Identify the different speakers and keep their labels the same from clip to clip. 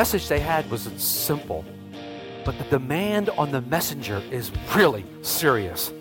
Speaker 1: Message they had was simple, but the demand on the messenger is really serious.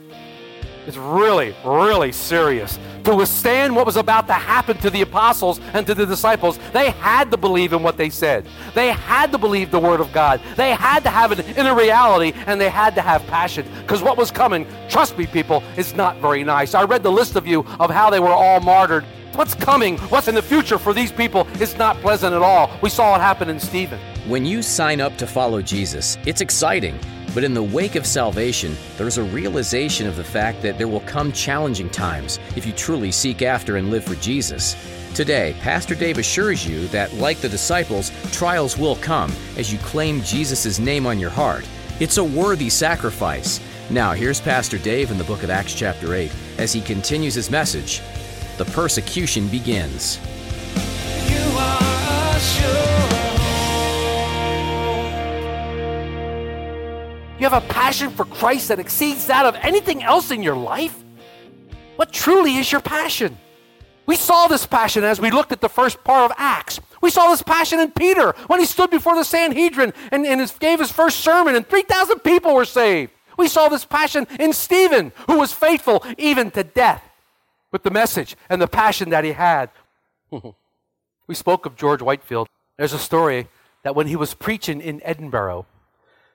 Speaker 1: It's really, really serious. To withstand what was about to happen to the apostles and to the disciples, they had to believe in what they said. They had to believe the word of God. They had to have an inner reality and they had to have passion. Because what was coming, trust me, people, is not very nice. I read the list of you of how they were all martyred. What's coming, what's in the future for these people is not pleasant at all. We saw it happen in Stephen.
Speaker 2: When you sign up to follow Jesus, it's exciting. But in the wake of salvation, there's a realization of the fact that there will come challenging times if you truly seek after and live for Jesus. Today, Pastor Dave assures you that, like the disciples, trials will come as you claim Jesus' name on your heart. It's a worthy sacrifice. Now, here's Pastor Dave in the book of Acts, chapter 8, as he continues his message. The persecution begins.
Speaker 3: You
Speaker 1: have a passion for Christ that exceeds that of anything else in your life? What truly is your passion? We saw this passion as we looked at the first part of Acts. We saw this passion in Peter when he stood before the Sanhedrin and, and his- gave his first sermon, and 3,000 people were saved. We saw this passion in Stephen, who was faithful even to death with the message and the passion that he had. we spoke of George Whitefield. There's a story that when he was preaching in Edinburgh,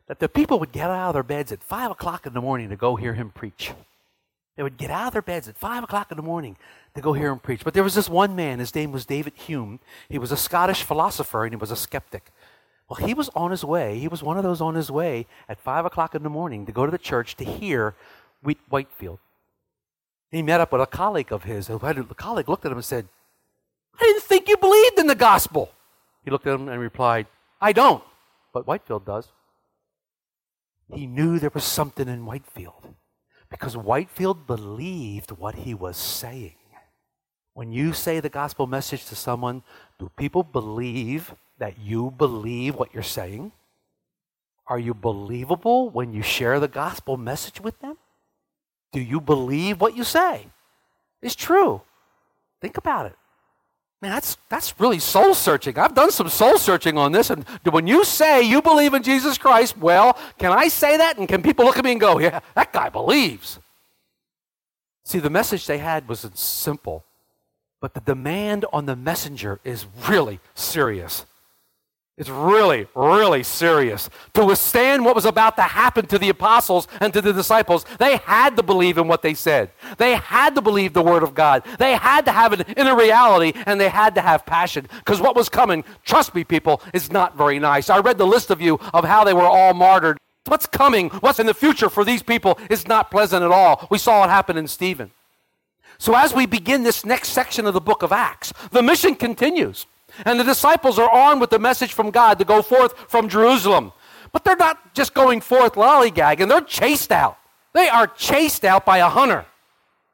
Speaker 1: that the people would get out of their beds at five o'clock in the morning to go hear him preach. They would get out of their beds at five o'clock in the morning to go hear him preach. But there was this one man, his name was David Hume. He was a Scottish philosopher and he was a skeptic. Well, he was on his way, he was one of those on his way at five o'clock in the morning to go to the church to hear Wheat Whitefield. He met up with a colleague of his, and the colleague looked at him and said, I didn't think you believed in the gospel. He looked at him and replied, I don't, but Whitefield does. He knew there was something in Whitefield because Whitefield believed what he was saying. When you say the gospel message to someone, do people believe that you believe what you're saying? Are you believable when you share the gospel message with them? Do you believe what you say? It's true. Think about it. Man, that's, that's really soul searching. I've done some soul searching on this. And when you say you believe in Jesus Christ, well, can I say that? And can people look at me and go, yeah, that guy believes? See, the message they had was simple, but the demand on the messenger is really serious. It's really, really serious. To withstand what was about to happen to the apostles and to the disciples, they had to believe in what they said. They had to believe the word of God. They had to have an inner reality and they had to have passion. Because what was coming, trust me, people, is not very nice. I read the list of you of how they were all martyred. What's coming, what's in the future for these people is not pleasant at all. We saw it happen in Stephen. So as we begin this next section of the book of Acts, the mission continues. And the disciples are armed with the message from God to go forth from Jerusalem. But they're not just going forth lollygagging, they're chased out. They are chased out by a hunter.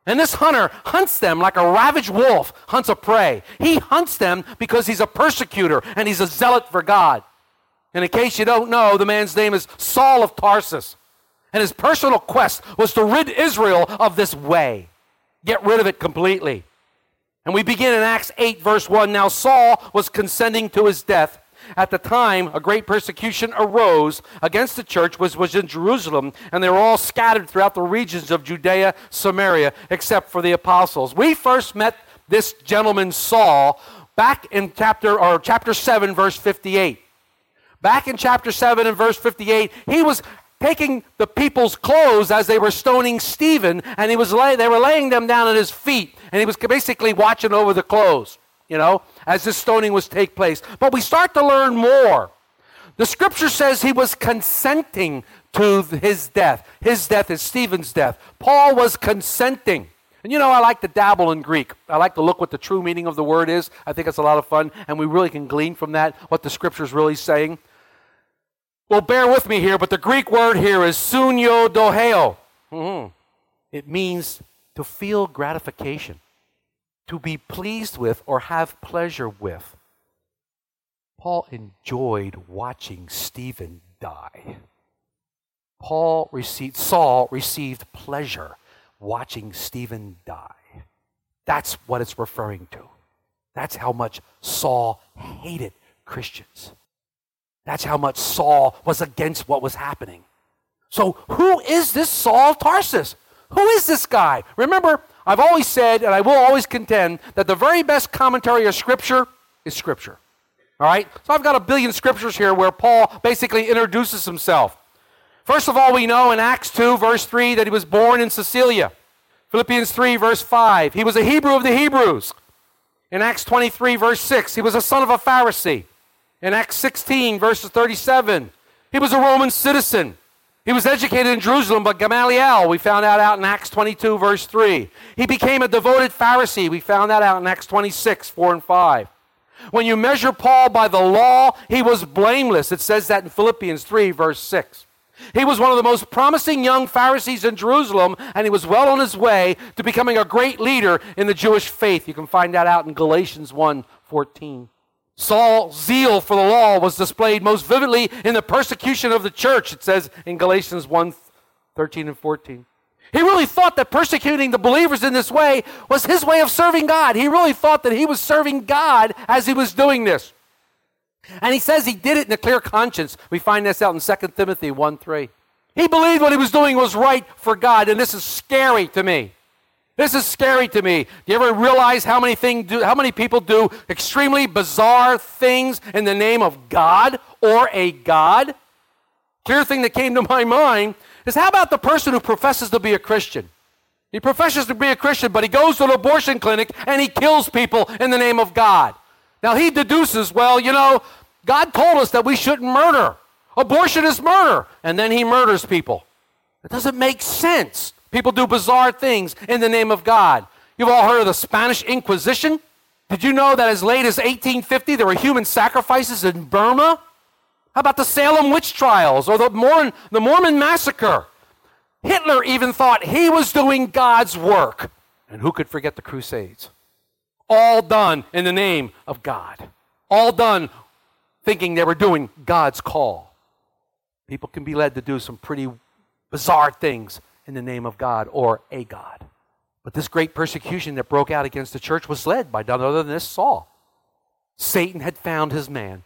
Speaker 1: And this hunter hunts them like a ravaged wolf hunts a prey. He hunts them because he's a persecutor and he's a zealot for God. And in case you don't know, the man's name is Saul of Tarsus. And his personal quest was to rid Israel of this way, get rid of it completely. And we begin in Acts 8, verse 1. Now Saul was consenting to his death. At the time, a great persecution arose against the church, which was in Jerusalem, and they were all scattered throughout the regions of Judea, Samaria, except for the apostles. We first met this gentleman Saul back in chapter or chapter 7, verse 58. Back in chapter 7 and verse 58, he was taking the people's clothes as they were stoning Stephen, and he was lay, they were laying them down at his feet, and he was basically watching over the clothes, you know, as this stoning was take place. But we start to learn more. The scripture says he was consenting to his death. His death is Stephen's death. Paul was consenting. And you know, I like to dabble in Greek. I like to look what the true meaning of the word is. I think it's a lot of fun, and we really can glean from that what the scripture is really saying. Well, bear with me here, but the Greek word here is sunyo doheo. Mhm. It means to feel gratification, to be pleased with or have pleasure with. Paul enjoyed watching Stephen die. Paul received, Saul received pleasure watching Stephen die. That's what it's referring to. That's how much Saul hated Christians. That's how much Saul was against what was happening. So, who is this Saul Tarsus? Who is this guy? Remember, I've always said, and I will always contend, that the very best commentary of Scripture is Scripture. All right? So, I've got a billion scriptures here where Paul basically introduces himself. First of all, we know in Acts 2, verse 3, that he was born in Cilicia. Philippians 3, verse 5, he was a Hebrew of the Hebrews. In Acts 23, verse 6, he was a son of a Pharisee. In Acts 16, verses 37, he was a Roman citizen. He was educated in Jerusalem by Gamaliel. We found that out in Acts 22, verse 3. He became a devoted Pharisee. We found that out in Acts 26, 4 and 5. When you measure Paul by the law, he was blameless. It says that in Philippians 3, verse 6. He was one of the most promising young Pharisees in Jerusalem, and he was well on his way to becoming a great leader in the Jewish faith. You can find that out in Galatians 1 14. Saul's zeal for the law was displayed most vividly in the persecution of the church, it says in Galatians 1 13 and 14. He really thought that persecuting the believers in this way was his way of serving God. He really thought that he was serving God as he was doing this. And he says he did it in a clear conscience. We find this out in 2 Timothy 1 3. He believed what he was doing was right for God, and this is scary to me. This is scary to me. Do you ever realize how many thing do, how many people do extremely bizarre things in the name of God or a God? Clear thing that came to my mind is how about the person who professes to be a Christian? He professes to be a Christian, but he goes to an abortion clinic and he kills people in the name of God. Now he deduces, well, you know, God told us that we shouldn't murder. Abortion is murder. And then he murders people. It doesn't make sense. People do bizarre things in the name of God. You've all heard of the Spanish Inquisition? Did you know that as late as 1850 there were human sacrifices in Burma? How about the Salem witch trials or the Mormon, the Mormon massacre? Hitler even thought he was doing God's work. And who could forget the Crusades? All done in the name of God. All done thinking they were doing God's call. People can be led to do some pretty bizarre things in the name of God or a God. But this great persecution that broke out against the church was led by none other than this Saul. Satan had found his man.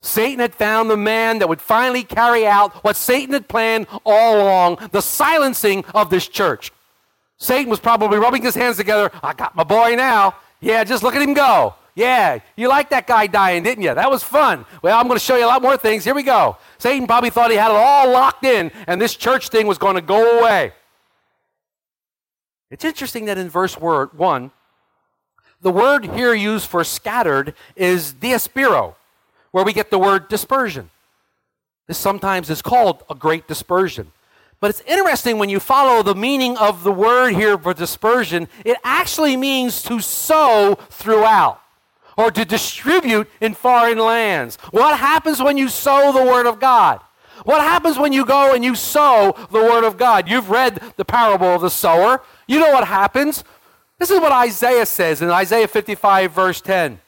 Speaker 1: Satan had found the man that would finally carry out what Satan had planned all along the silencing of this church. Satan was probably rubbing his hands together. I got my boy now. Yeah, just look at him go. Yeah, you liked that guy dying, didn't you? That was fun. Well, I'm going to show you a lot more things. Here we go. Satan probably thought he had it all locked in, and this church thing was going to go away. It's interesting that in verse word 1, the word here used for scattered is diaspiro, where we get the word dispersion. This sometimes is called a great dispersion. But it's interesting when you follow the meaning of the word here for dispersion, it actually means to sow throughout or to distribute in foreign lands. What happens when you sow the word of God? What happens when you go and you sow the word of God? You've read the parable of the sower. You know what happens. This is what Isaiah says in Isaiah 55, verse 10.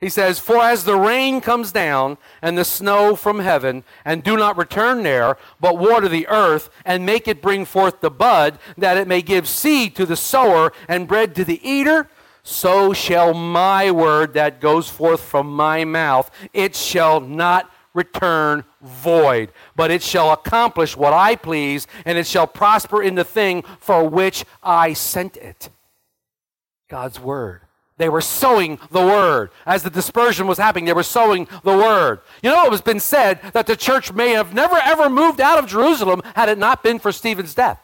Speaker 1: He says, For as the rain comes down and the snow from heaven, and do not return there, but water the earth, and make it bring forth the bud, that it may give seed to the sower and bread to the eater, so shall my word that goes forth from my mouth, it shall not return void, but it shall accomplish what I please, and it shall prosper in the thing for which I sent it. God's word. They were sowing the word. As the dispersion was happening, they were sowing the word. You know, it has been said that the church may have never ever moved out of Jerusalem had it not been for Stephen's death.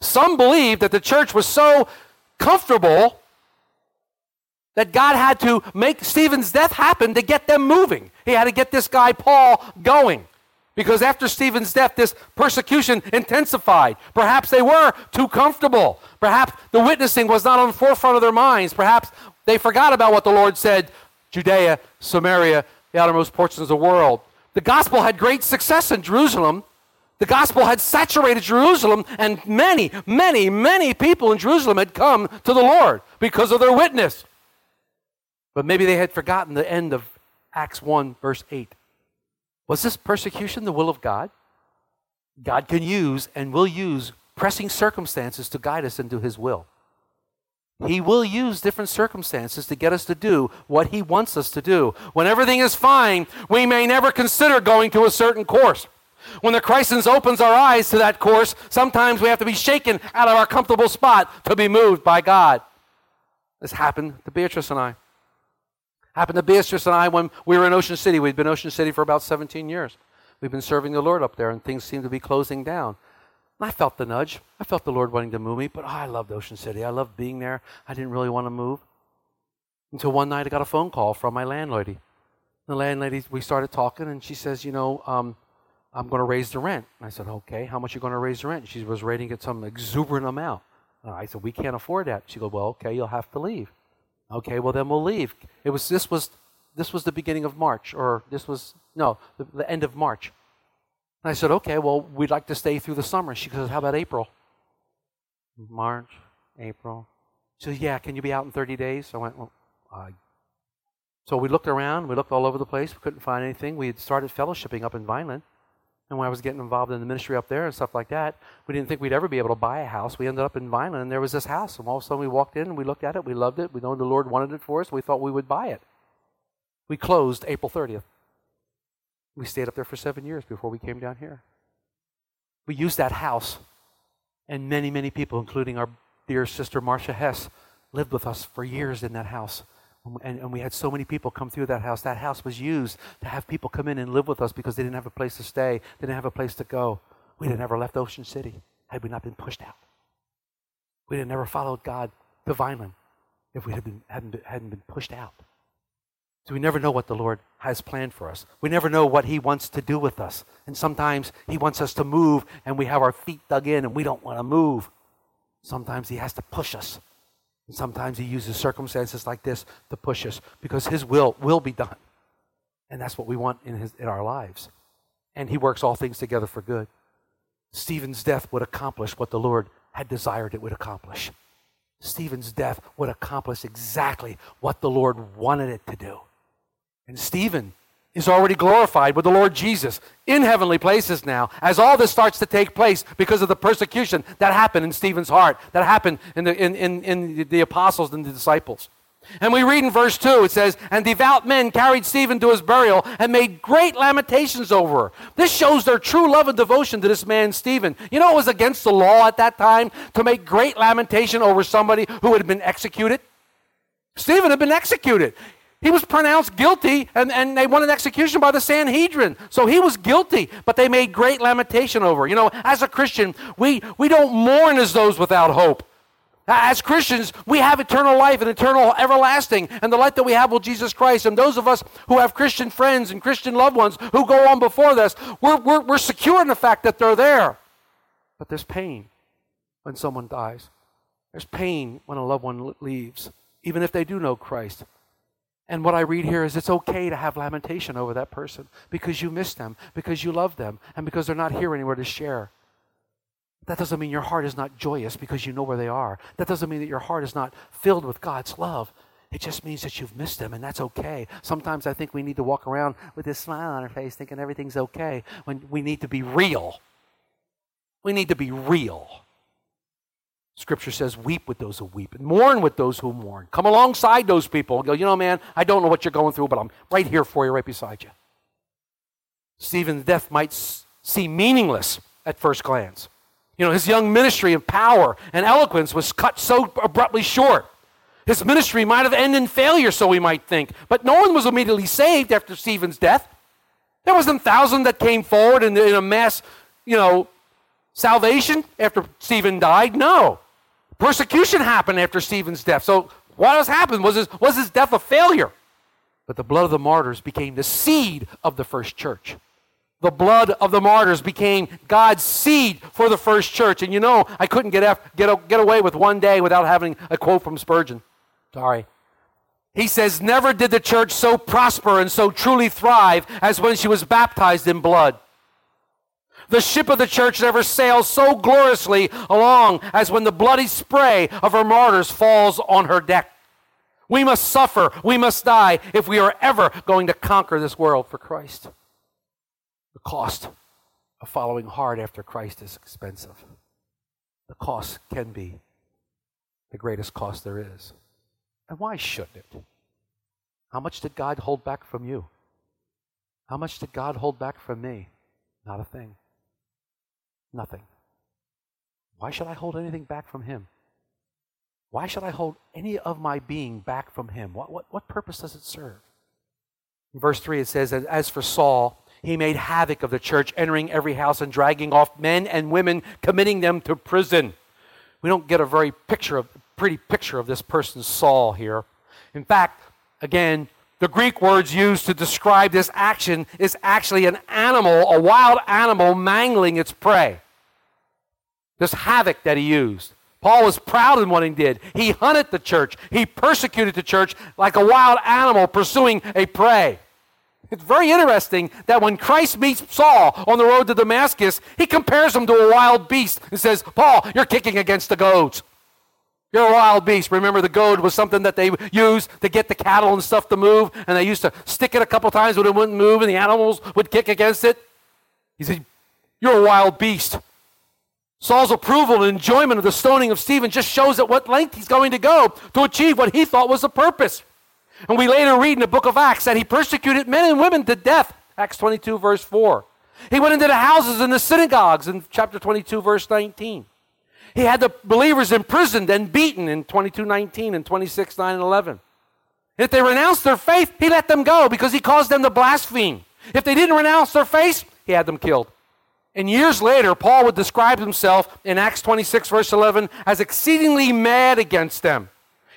Speaker 1: Some believe that the church was so comfortable that God had to make Stephen's death happen to get them moving. He had to get this guy, Paul, going. Because after Stephen's death, this persecution intensified. Perhaps they were too comfortable. Perhaps the witnessing was not on the forefront of their minds. Perhaps they forgot about what the Lord said Judea, Samaria, the outermost portions of the world. The gospel had great success in Jerusalem. The gospel had saturated Jerusalem, and many, many, many people in Jerusalem had come to the Lord because of their witness. But maybe they had forgotten the end of Acts 1, verse 8. Was this persecution the will of God? God can use and will use pressing circumstances to guide us into His will. He will use different circumstances to get us to do what He wants us to do. When everything is fine, we may never consider going to a certain course. When the crisis opens our eyes to that course, sometimes we have to be shaken out of our comfortable spot to be moved by God. This happened to Beatrice and I. Happened to Beatrice and I when we were in Ocean City. We'd been in Ocean City for about 17 years. We've been serving the Lord up there, and things seemed to be closing down. I felt the nudge. I felt the Lord wanting to move me, but oh, I loved Ocean City. I loved being there. I didn't really want to move. Until one night I got a phone call from my landlady. The landlady, we started talking, and she says, You know, um, I'm going to raise the rent. And I said, Okay, how much are you going to raise the rent? She was rating it some exuberant amount. Uh, I said, We can't afford that. She goes, Well, okay, you'll have to leave. Okay, well then we'll leave. It was this was this was the beginning of March, or this was no, the, the end of March. And I said, okay, well, we'd like to stay through the summer. She goes, how about April? March, April. She says, yeah, can you be out in 30 days? I went, well, I. So we looked around, we looked all over the place, we couldn't find anything. We had started fellowshipping up in Vineland. And when I was getting involved in the ministry up there and stuff like that, we didn't think we'd ever be able to buy a house. We ended up in Vineland, and there was this house. And all of a sudden, we walked in and we looked at it. We loved it. We know the Lord wanted it for us. We thought we would buy it. We closed April 30th. We stayed up there for seven years before we came down here. We used that house, and many, many people, including our dear sister Marcia Hess, lived with us for years in that house. And, and we had so many people come through that house. That house was used to have people come in and live with us because they didn't have a place to stay, they didn't have a place to go. We'd have never left Ocean City had we not been pushed out. We'd have never followed God to Vineland if we had been, hadn't, been, hadn't been pushed out. So we never know what the Lord has planned for us. We never know what He wants to do with us. And sometimes He wants us to move and we have our feet dug in and we don't want to move. Sometimes He has to push us. And sometimes He uses circumstances like this to push us because His will will be done. And that's what we want in, his, in our lives. And He works all things together for good. Stephen's death would accomplish what the Lord had desired it would accomplish. Stephen's death would accomplish exactly what the Lord wanted it to do. And Stephen is already glorified with the Lord Jesus in heavenly places now as all this starts to take place because of the persecution that happened in Stephen's heart, that happened in the, in, in, in the apostles and the disciples. And we read in verse 2, it says, And devout men carried Stephen to his burial and made great lamentations over her. This shows their true love and devotion to this man, Stephen. You know, it was against the law at that time to make great lamentation over somebody who had been executed. Stephen had been executed. He was pronounced guilty, and, and they wanted execution by the Sanhedrin. So he was guilty, but they made great lamentation over. You know, as a Christian, we, we don't mourn as those without hope. As Christians, we have eternal life and eternal everlasting, and the life that we have with Jesus Christ. And those of us who have Christian friends and Christian loved ones who go on before us, we're, we're, we're secure in the fact that they're there. But there's pain when someone dies, there's pain when a loved one leaves, even if they do know Christ. And what I read here is it's okay to have lamentation over that person because you miss them, because you love them, and because they're not here anywhere to share. That doesn't mean your heart is not joyous because you know where they are. That doesn't mean that your heart is not filled with God's love. It just means that you've missed them, and that's okay. Sometimes I think we need to walk around with this smile on our face thinking everything's okay when we need to be real. We need to be real. Scripture says, weep with those who weep and mourn with those who mourn. Come alongside those people and go, you know, man, I don't know what you're going through, but I'm right here for you, right beside you. Stephen's death might seem meaningless at first glance. You know, his young ministry of power and eloquence was cut so abruptly short. His ministry might have ended in failure, so we might think. But no one was immediately saved after Stephen's death. There wasn't thousands that came forward in, in a mass, you know, salvation after Stephen died. No. Persecution happened after Stephen's death. So what else happened? Was his, was his death a failure? But the blood of the martyrs became the seed of the first church. The blood of the martyrs became God's seed for the first church. And you know, I couldn't get, get, get away with one day without having a quote from Spurgeon. Sorry. He says, Never did the church so prosper and so truly thrive as when she was baptized in blood. The ship of the church never sails so gloriously along as when the bloody spray of her martyrs falls on her deck. We must suffer, we must die if we are ever going to conquer this world for Christ. The cost of following hard after Christ is expensive. The cost can be the greatest cost there is. And why shouldn't it? How much did God hold back from you? How much did God hold back from me? Not a thing. Nothing. Why should I hold anything back from Him? Why should I hold any of my being back from Him? What, what, what purpose does it serve? In verse 3, it says, As for Saul, he made havoc of the church, entering every house and dragging off men and women, committing them to prison. We don't get a very picture of, pretty picture of this person, Saul, here. In fact, again, the Greek words used to describe this action is actually an animal, a wild animal mangling its prey. This havoc that he used. Paul was proud in what he did. He hunted the church, he persecuted the church like a wild animal pursuing a prey. It's very interesting that when Christ meets Saul on the road to Damascus, he compares him to a wild beast and says, Paul, you're kicking against the goads. You're a wild beast. Remember, the goad was something that they used to get the cattle and stuff to move, and they used to stick it a couple times when it wouldn't move, and the animals would kick against it. He said, You're a wild beast. Saul's approval and enjoyment of the stoning of Stephen just shows at what length he's going to go to achieve what he thought was the purpose. And we later read in the book of Acts that he persecuted men and women to death. Acts 22, verse 4. He went into the houses and the synagogues in chapter 22, verse 19. He had the believers imprisoned and beaten in 22:19 and 26, 9 and 11. If they renounced their faith, he let them go because he caused them to blaspheme. If they didn't renounce their faith, he had them killed. And years later, Paul would describe himself in Acts 26, verse 11, as exceedingly mad against them.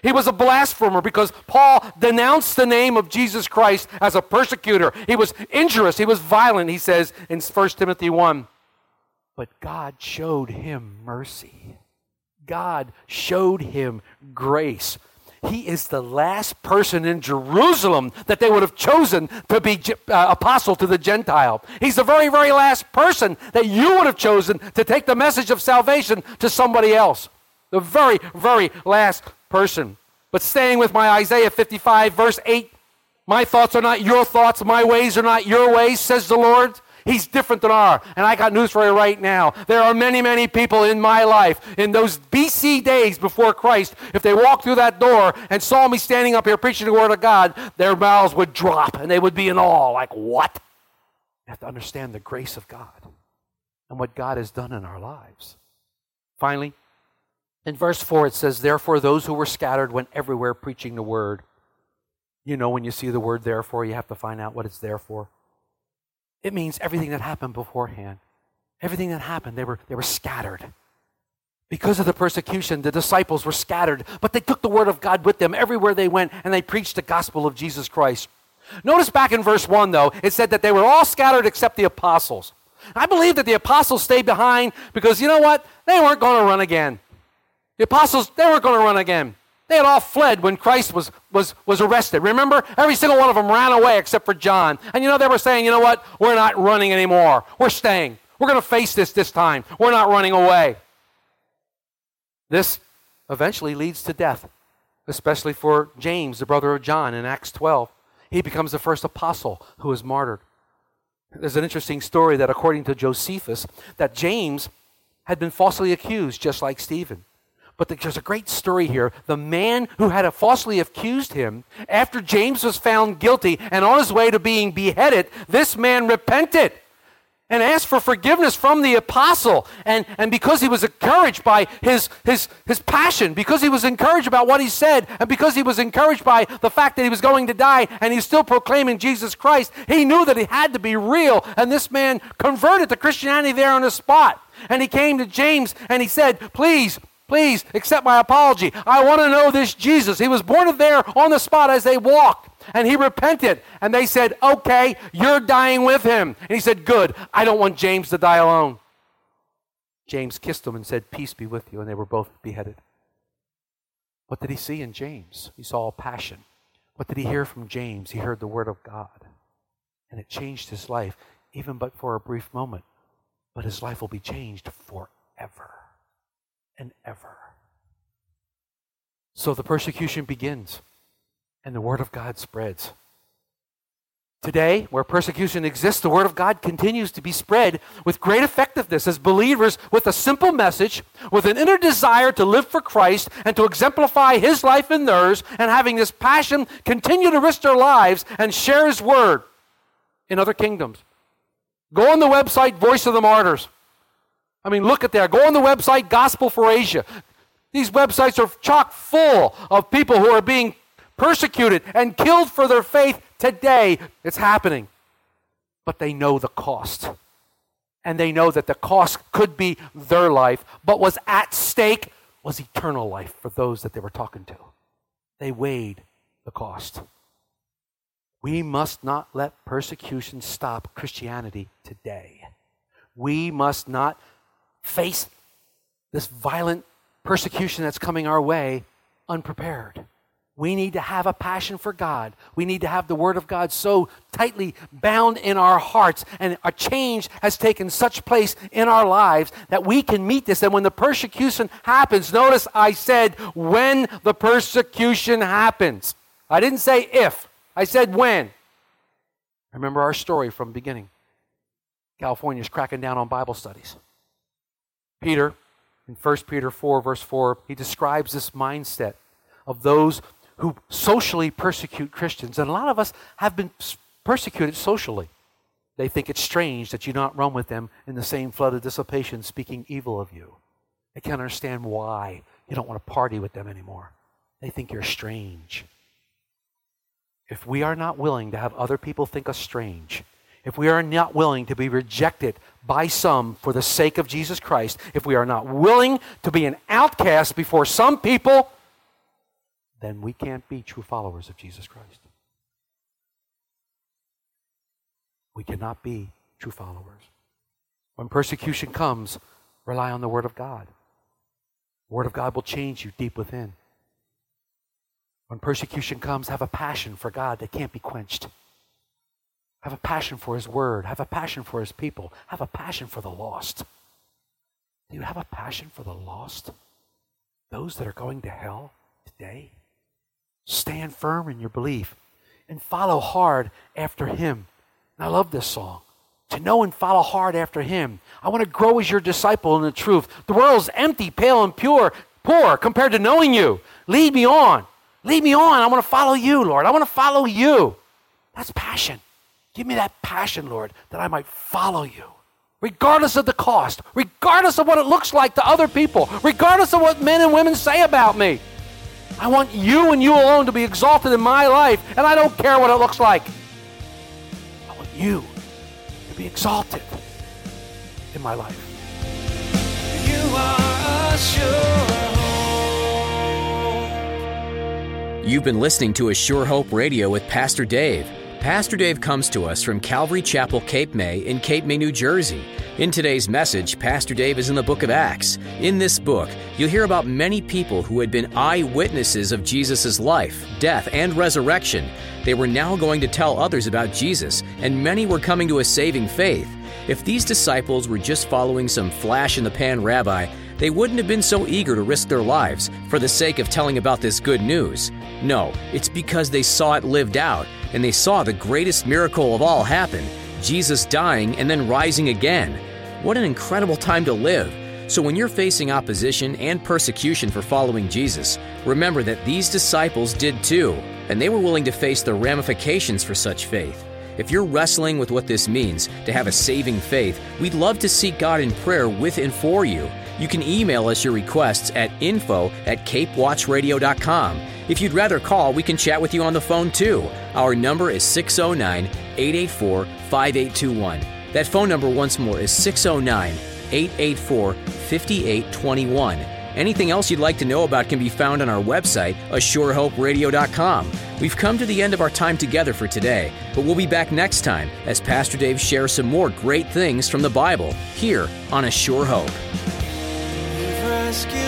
Speaker 1: He was a blasphemer because Paul denounced the name of Jesus Christ as a persecutor. He was injurious, he was violent, he says in 1 Timothy 1. But God showed him mercy. God showed him grace. He is the last person in Jerusalem that they would have chosen to be uh, apostle to the Gentile. He's the very, very last person that you would have chosen to take the message of salvation to somebody else. The very, very last person. But staying with my Isaiah 55, verse 8, my thoughts are not your thoughts, my ways are not your ways, says the Lord. He's different than our. And I got news for you right now. There are many, many people in my life in those BC days before Christ. If they walked through that door and saw me standing up here preaching the Word of God, their mouths would drop and they would be in awe. Like, what? You have to understand the grace of God and what God has done in our lives. Finally, in verse 4, it says, Therefore, those who were scattered went everywhere preaching the Word. You know, when you see the word therefore, you have to find out what it's there for. It means everything that happened beforehand. Everything that happened, they were, they were scattered. Because of the persecution, the disciples were scattered, but they took the word of God with them everywhere they went and they preached the gospel of Jesus Christ. Notice back in verse 1, though, it said that they were all scattered except the apostles. I believe that the apostles stayed behind because you know what? They weren't going to run again. The apostles, they weren't going to run again. They had all fled when Christ was, was, was arrested. Remember? Every single one of them ran away except for John. And you know, they were saying, you know what? We're not running anymore. We're staying. We're going to face this this time. We're not running away. This eventually leads to death, especially for James, the brother of John, in Acts 12. He becomes the first apostle who is martyred. There's an interesting story that, according to Josephus, that James had been falsely accused, just like Stephen. But there's a great story here. The man who had falsely accused him, after James was found guilty and on his way to being beheaded, this man repented and asked for forgiveness from the apostle. And, and because he was encouraged by his, his, his passion, because he was encouraged about what he said, and because he was encouraged by the fact that he was going to die and he's still proclaiming Jesus Christ, he knew that he had to be real. And this man converted to Christianity there on the spot. And he came to James and he said, Please, Please accept my apology. I want to know this Jesus. He was born there on the spot as they walked. And he repented. And they said, Okay, you're dying with him. And he said, Good. I don't want James to die alone. James kissed him and said, Peace be with you. And they were both beheaded. What did he see in James? He saw a passion. What did he hear from James? He heard the word of God. And it changed his life, even but for a brief moment. But his life will be changed forever and ever. So the persecution begins and the word of God spreads. Today, where persecution exists, the Word of God continues to be spread with great effectiveness as believers with a simple message, with an inner desire to live for Christ and to exemplify His life in theirs, and having this passion continue to risk their lives and share His Word in other kingdoms. Go on the website, Voice of the Martyrs. I mean, look at there. Go on the website, Gospel for Asia. These websites are chock full of people who are being persecuted and killed for their faith today. It's happening. But they know the cost. And they know that the cost could be their life, but was at stake was eternal life for those that they were talking to. They weighed the cost. We must not let persecution stop Christianity today. We must not face this violent persecution that's coming our way unprepared. We need to have a passion for God. We need to have the Word of God so tightly bound in our hearts, and a change has taken such place in our lives that we can meet this. And when the persecution happens, notice I said when the persecution happens. I didn't say if, I said when. Remember our story from the beginning. California's cracking down on Bible studies. Peter, in 1 Peter 4, verse 4, he describes this mindset of those who socially persecute Christians. And a lot of us have been persecuted socially. They think it's strange that you not run with them in the same flood of dissipation, speaking evil of you. They can't understand why you don't want to party with them anymore. They think you're strange. If we are not willing to have other people think us strange, if we are not willing to be rejected by some for the sake of Jesus Christ, if we are not willing to be an outcast before some people, then we can't be true followers of Jesus Christ. We cannot be true followers. When persecution comes, rely on the Word of God. The Word of God will change you deep within. When persecution comes, have a passion for God that can't be quenched. Have a passion for His Word. Have a passion for His people. Have a passion for the lost. Do you have a passion for the lost? Those that are going to hell today? Stand firm in your belief and follow hard after Him. And I love this song. To know and follow hard after Him. I want to grow as your disciple in the truth. The world's empty, pale, and pure, poor compared to knowing you. Lead me on. Lead me on. I want to follow you, Lord. I want to follow you. That's passion. Give me that passion, Lord, that I might follow you. Regardless of the cost, regardless of what it looks like to other people, regardless of what men and women say about me. I want you and you alone to be exalted in my life, and I don't care what it looks like. I want you to be exalted in my life.
Speaker 3: You are a sure hope.
Speaker 2: You've been listening to A Sure Hope Radio with Pastor Dave. Pastor Dave comes to us from Calvary Chapel, Cape May, in Cape May, New Jersey. In today's message, Pastor Dave is in the book of Acts. In this book, you'll hear about many people who had been eyewitnesses of Jesus' life, death, and resurrection. They were now going to tell others about Jesus, and many were coming to a saving faith. If these disciples were just following some flash in the pan rabbi, they wouldn't have been so eager to risk their lives for the sake of telling about this good news. No, it's because they saw it lived out and they saw the greatest miracle of all happen Jesus dying and then rising again. What an incredible time to live. So, when you're facing opposition and persecution for following Jesus, remember that these disciples did too, and they were willing to face the ramifications for such faith. If you're wrestling with what this means to have a saving faith, we'd love to seek God in prayer with and for you. You can email us your requests at info at capewatchradio.com. If you'd rather call, we can chat with you on the phone too. Our number is 609 884 5821. That phone number, once more, is 609 884 5821. Anything else you'd like to know about can be found on our website, ASureHopeRadio.com. We've come to the end of our time together for today, but we'll be back next time as Pastor Dave shares some more great things from the Bible here on A Sure Hope.
Speaker 3: Rescued